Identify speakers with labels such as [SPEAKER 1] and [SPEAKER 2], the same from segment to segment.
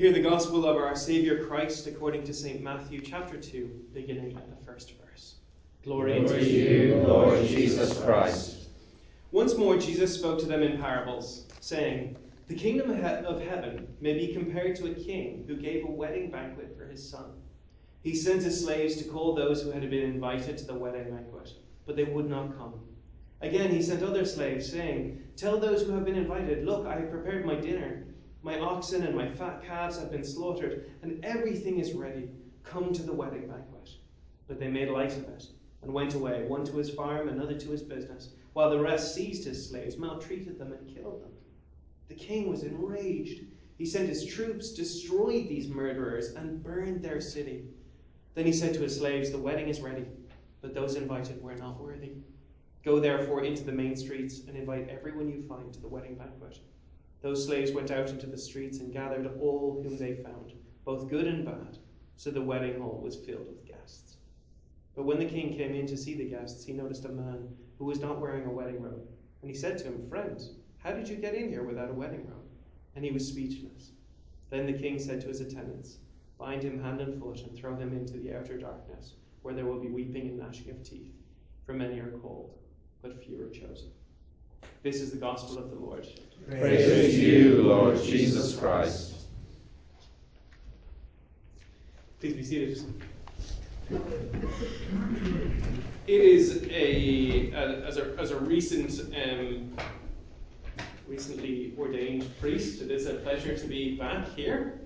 [SPEAKER 1] Hear the gospel of our Saviour Christ according to St. Matthew chapter 2, beginning at the first verse.
[SPEAKER 2] Glory, Glory to you, Lord Jesus Christ.
[SPEAKER 1] Once more Jesus spoke to them in parables, saying, The kingdom of heaven may be compared to a king who gave a wedding banquet for his son. He sent his slaves to call those who had been invited to the wedding banquet, but they would not come. Again, he sent other slaves, saying, Tell those who have been invited, Look, I have prepared my dinner. My oxen and my fat calves have been slaughtered, and everything is ready. Come to the wedding banquet. But they made light of it and went away, one to his farm, another to his business, while the rest seized his slaves, maltreated them, and killed them. The king was enraged. He sent his troops, destroyed these murderers, and burned their city. Then he said to his slaves, The wedding is ready, but those invited were not worthy. Go therefore into the main streets and invite everyone you find to the wedding banquet. Those slaves went out into the streets and gathered all whom they found, both good and bad, so the wedding hall was filled with guests. But when the king came in to see the guests, he noticed a man who was not wearing a wedding robe. And he said to him, Friend, how did you get in here without a wedding robe? And he was speechless. Then the king said to his attendants, Bind him hand and foot and throw him into the outer darkness, where there will be weeping and gnashing of teeth. For many are called, but few are chosen. This is the gospel of the Lord.
[SPEAKER 2] Praise, Praise to you, Lord Jesus Christ.
[SPEAKER 1] Please be seated. It is a, as a as a recent um, recently ordained priest. It is a pleasure to be back here.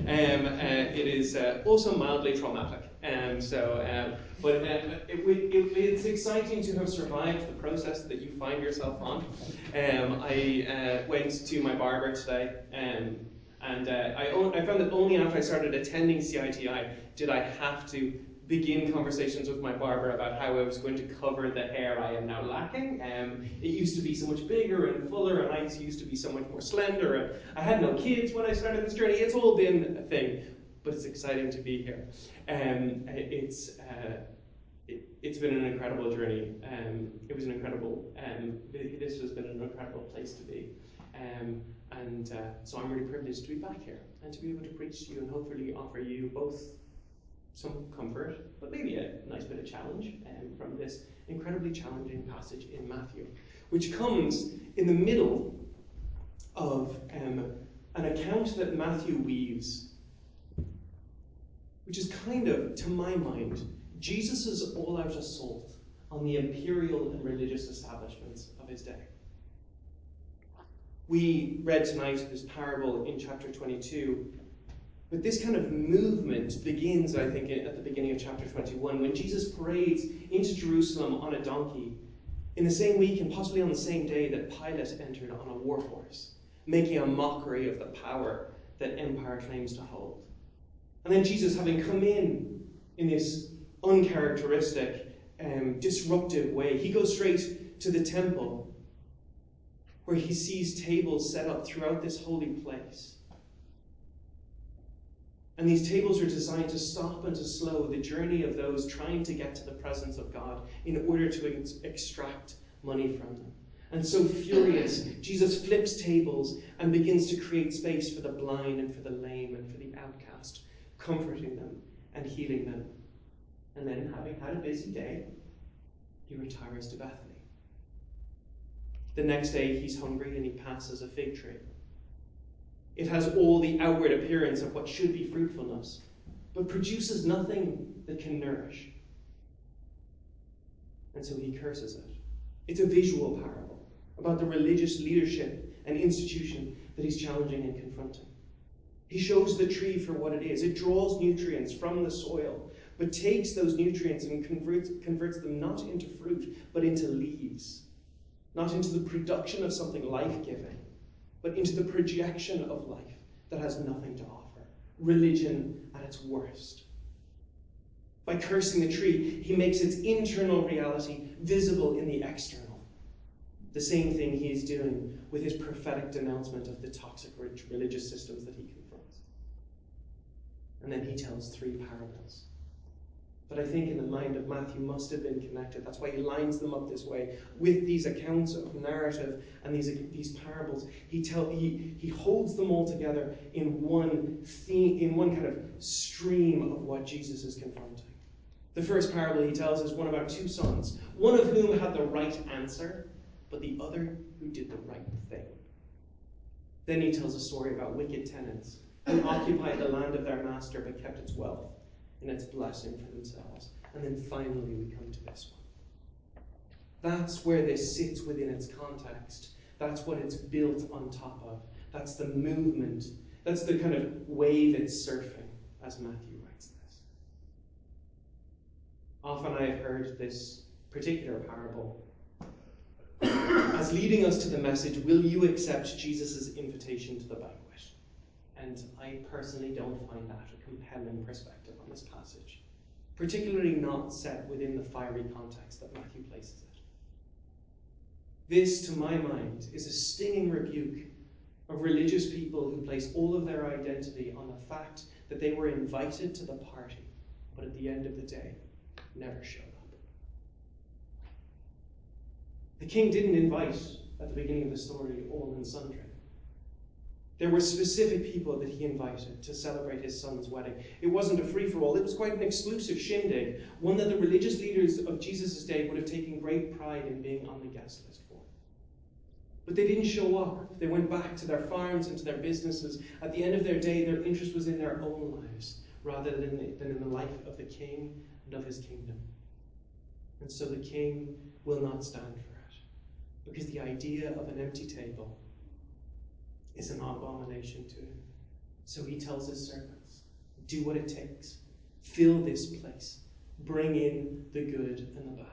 [SPEAKER 1] Um, uh, it is uh, also mildly traumatic. Um, so, um, but uh, it, it, it's exciting to have survived the process that you find yourself on. Um, I uh, went to my barber today, um, and uh, I, I found that only after I started attending CITI did I have to begin conversations with my barber about how I was going to cover the hair I am now lacking. Um, it used to be so much bigger and fuller, and I used to be so much more slender. And I had no kids when I started this journey. It's all been a thing, but it's exciting to be here. Um, it's uh, it, has been an incredible journey. Um, it was an incredible. Um, this has been an incredible place to be. Um, and uh, so I'm really privileged to be back here and to be able to preach to you and hopefully offer you both some comfort, but maybe a nice bit of challenge um, from this incredibly challenging passage in Matthew, which comes in the middle of um, an account that Matthew weaves, which is kind of, to my mind, Jesus' all out assault on the imperial and religious establishments of his day. We read tonight this parable in chapter 22 but this kind of movement begins, I think, at the beginning of chapter 21, when Jesus parades into Jerusalem on a donkey in the same week and possibly on the same day that Pilate entered on a war horse, making a mockery of the power that empire claims to hold. And then Jesus, having come in in this uncharacteristic, um, disruptive way, he goes straight to the temple where he sees tables set up throughout this holy place and these tables are designed to stop and to slow the journey of those trying to get to the presence of God in order to ex- extract money from them. And so furious, Jesus flips tables and begins to create space for the blind and for the lame and for the outcast, comforting them and healing them. And then, having had a busy day, he retires to Bethany. The next day, he's hungry and he passes a fig tree. It has all the outward appearance of what should be fruitfulness, but produces nothing that can nourish. And so he curses it. It's a visual parable about the religious leadership and institution that he's challenging and confronting. He shows the tree for what it is. It draws nutrients from the soil, but takes those nutrients and converts, converts them not into fruit, but into leaves, not into the production of something life giving, but into the projection of life that has nothing to offer. Religion at its worst. By cursing the tree, he makes its internal reality visible in the external. The same thing he is doing with his prophetic denouncement of the toxic religious systems that he. And then he tells three parables. But I think in the mind of Matthew must have been connected. That's why he lines them up this way with these accounts of narrative and these, these parables. He, tell, he, he holds them all together in one theme, in one kind of stream of what Jesus is confronting. The first parable he tells is one about two sons, one of whom had the right answer, but the other who did the right thing. Then he tells a story about wicked tenants occupied the land of their master but kept its wealth and its blessing for themselves. And then finally we come to this one. That's where this sits within its context. That's what it's built on top of. That's the movement. That's the kind of wave it's surfing, as Matthew writes this. Often I have heard this particular parable as leading us to the message Will you accept Jesus' invitation to the banquet? And I personally don't find that a compelling perspective on this passage, particularly not set within the fiery context that Matthew places it. This, to my mind, is a stinging rebuke of religious people who place all of their identity on the fact that they were invited to the party, but at the end of the day, never showed up. The king didn't invite, at the beginning of the story, all and sundry. There were specific people that he invited to celebrate his son's wedding. It wasn't a free for all, it was quite an exclusive shindig, one that the religious leaders of Jesus' day would have taken great pride in being on the guest list for. But they didn't show up. They went back to their farms and to their businesses. At the end of their day, their interest was in their own lives rather than, than in the life of the king and of his kingdom. And so the king will not stand for it. Because the idea of an empty table is an abomination to him. So he tells his servants, do what it takes. Fill this place. Bring in the good and the bad.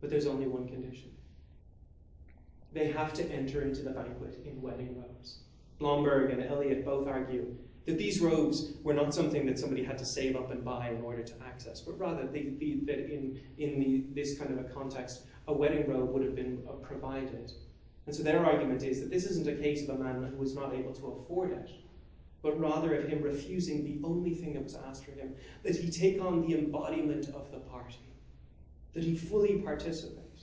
[SPEAKER 1] But there's only one condition. They have to enter into the banquet in wedding robes. Blomberg and Eliot both argue that these robes were not something that somebody had to save up and buy in order to access, but rather they, that in, in the, this kind of a context, a wedding robe would have been provided and so their argument is that this isn't a case of a man who was not able to afford it, but rather of him refusing the only thing that was asked for him, that he take on the embodiment of the party, that he fully participate,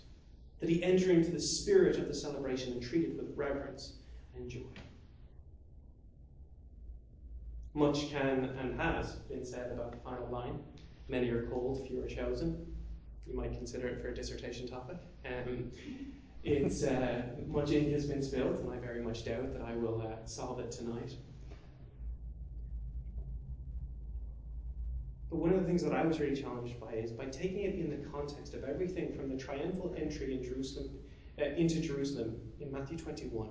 [SPEAKER 1] that he enter into the spirit of the celebration and treat it with reverence and joy. Much can and has been said about the final line. Many are called, few are chosen. You might consider it for a dissertation topic. Um, it's uh, much ink has been spilled, and I very much doubt that I will uh, solve it tonight. But one of the things that I was really challenged by is by taking it in the context of everything from the triumphal entry in Jerusalem uh, into Jerusalem in Matthew 21,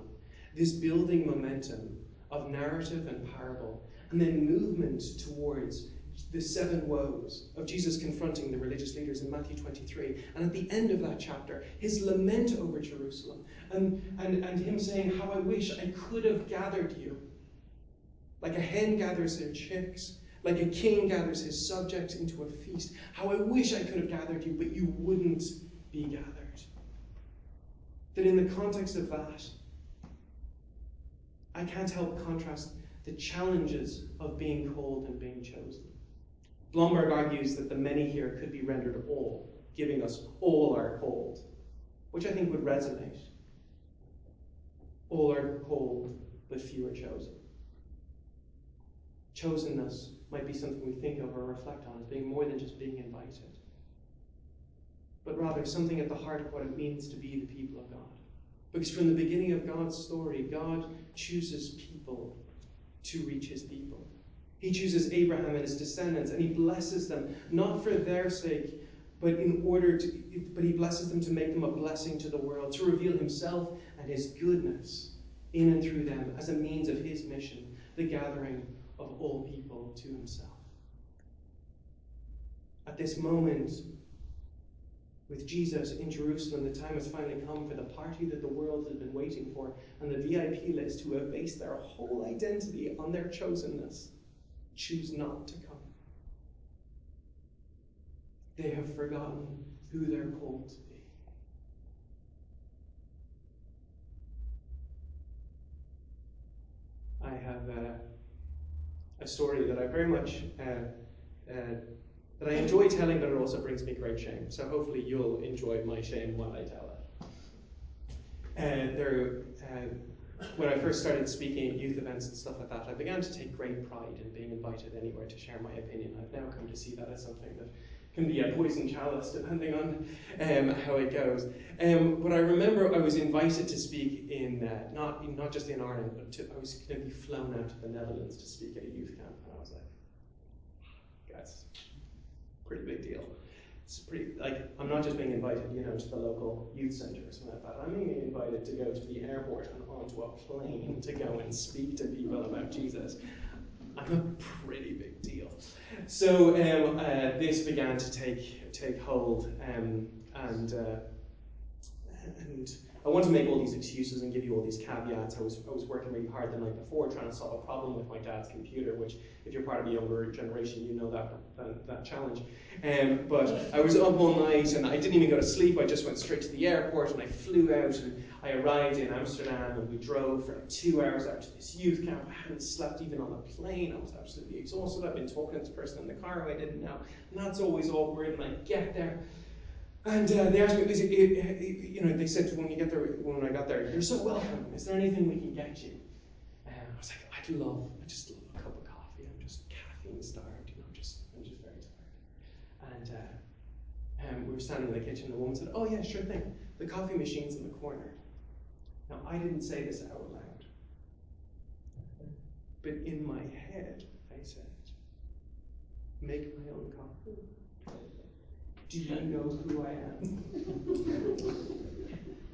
[SPEAKER 1] this building momentum of narrative and parable, and then movement towards the seven woes of Jesus confronting the religious leaders in Matthew 23. And at the end of that chapter, his lament over Jerusalem and, and, and him saying, How I wish I could have gathered you. Like a hen gathers her chicks, like a king gathers his subjects into a feast. How I wish I could have gathered you, but you wouldn't be gathered. That in the context of that, I can't help contrast the challenges of being called and being chosen. Blomberg argues that the many here could be rendered all, giving us all are called, which I think would resonate. All are called, but few are chosen. Chosenness might be something we think of or reflect on as being more than just being invited, but rather something at the heart of what it means to be the people of God. Because from the beginning of God's story, God chooses people to reach his people. He chooses Abraham and his descendants, and he blesses them, not for their sake, but in order to, but he blesses them to make them a blessing to the world, to reveal himself and his goodness in and through them as a means of his mission, the gathering of all people to himself. At this moment, with Jesus in Jerusalem, the time has finally come for the party that the world has been waiting for, and the VIP list who have based their whole identity on their chosenness choose not to come. They have forgotten who they're called to be. I have uh, a story that I very much uh, uh, that I enjoy telling, but it also brings me great shame. So hopefully you'll enjoy my shame while I tell it. And there, uh, when I first started speaking at youth events and stuff like that, I began to take great pride in being invited anywhere to share my opinion. I've now come to see that as something that can be a poison chalice depending on um, how it goes. Um, but I remember I was invited to speak in uh, not not just in Ireland, but to, I was going to be flown out to the Netherlands to speak at a youth camp, and I was like, guys, pretty big deal. It's pretty like I'm not just being invited, you know, to the local youth or something like that. I'm being invited to go to the airport and onto a plane to go and speak to people about Jesus. I'm a pretty big deal. So um, uh, this began to take take hold, um, and uh, and I want to make all these excuses and give you all these caveats. I was I was working really hard the night before trying to solve a problem with my dad's computer, which if you're part of a younger generation, you know that that, that challenge. Um, but I was up all night and I didn't even go to sleep. I just went straight to the airport and I flew out and I arrived in Amsterdam and we drove for like two hours out to this youth camp. I hadn't slept even on the plane. I was absolutely exhausted. I've been talking to this person in the car who I didn't know. And that's always awkward. And I get there. And uh, they asked me, it, it, it, you know, they said when you get there, when I got there, you're so welcome. Is there anything we can get you? And I was like, I'd love, I just love a cup of coffee. I'm just caffeine starved, you know, just, I'm just very tired. And uh, um, we were standing in the kitchen, and the woman said, Oh, yeah, sure thing. The coffee machine's in the corner. Now, I didn't say this out loud, but in my head, I said, Make my own coffee. Do you know who I am?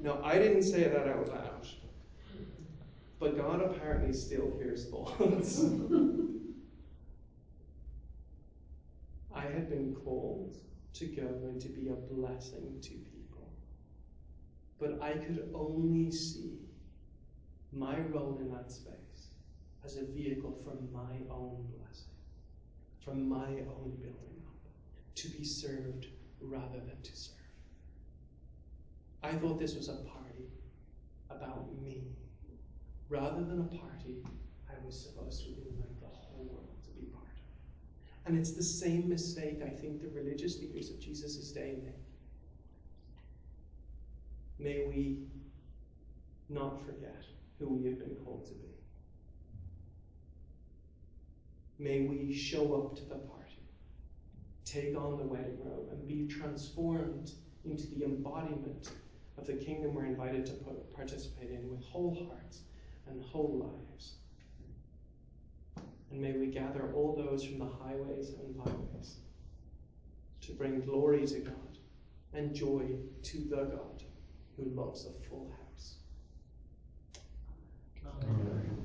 [SPEAKER 1] now, I didn't say that out loud, but God apparently still hears thoughts. I had been called to go and to be a blessing to people, but I could only see my role in that space as a vehicle for my own blessing, for my own building up, to be served rather than to serve. I thought this was a party about me, rather than a party I was supposed to invite the whole world to be part of. And it's the same mistake I think the religious leaders of Jesus' day make. May we not forget who we have been called to be. May we show up to the party take on the wedding robe and be transformed into the embodiment of the kingdom we're invited to participate in with whole hearts and whole lives. And may we gather all those from the highways and byways to bring glory to God and joy to the God who loves a full house. Amen. Amen.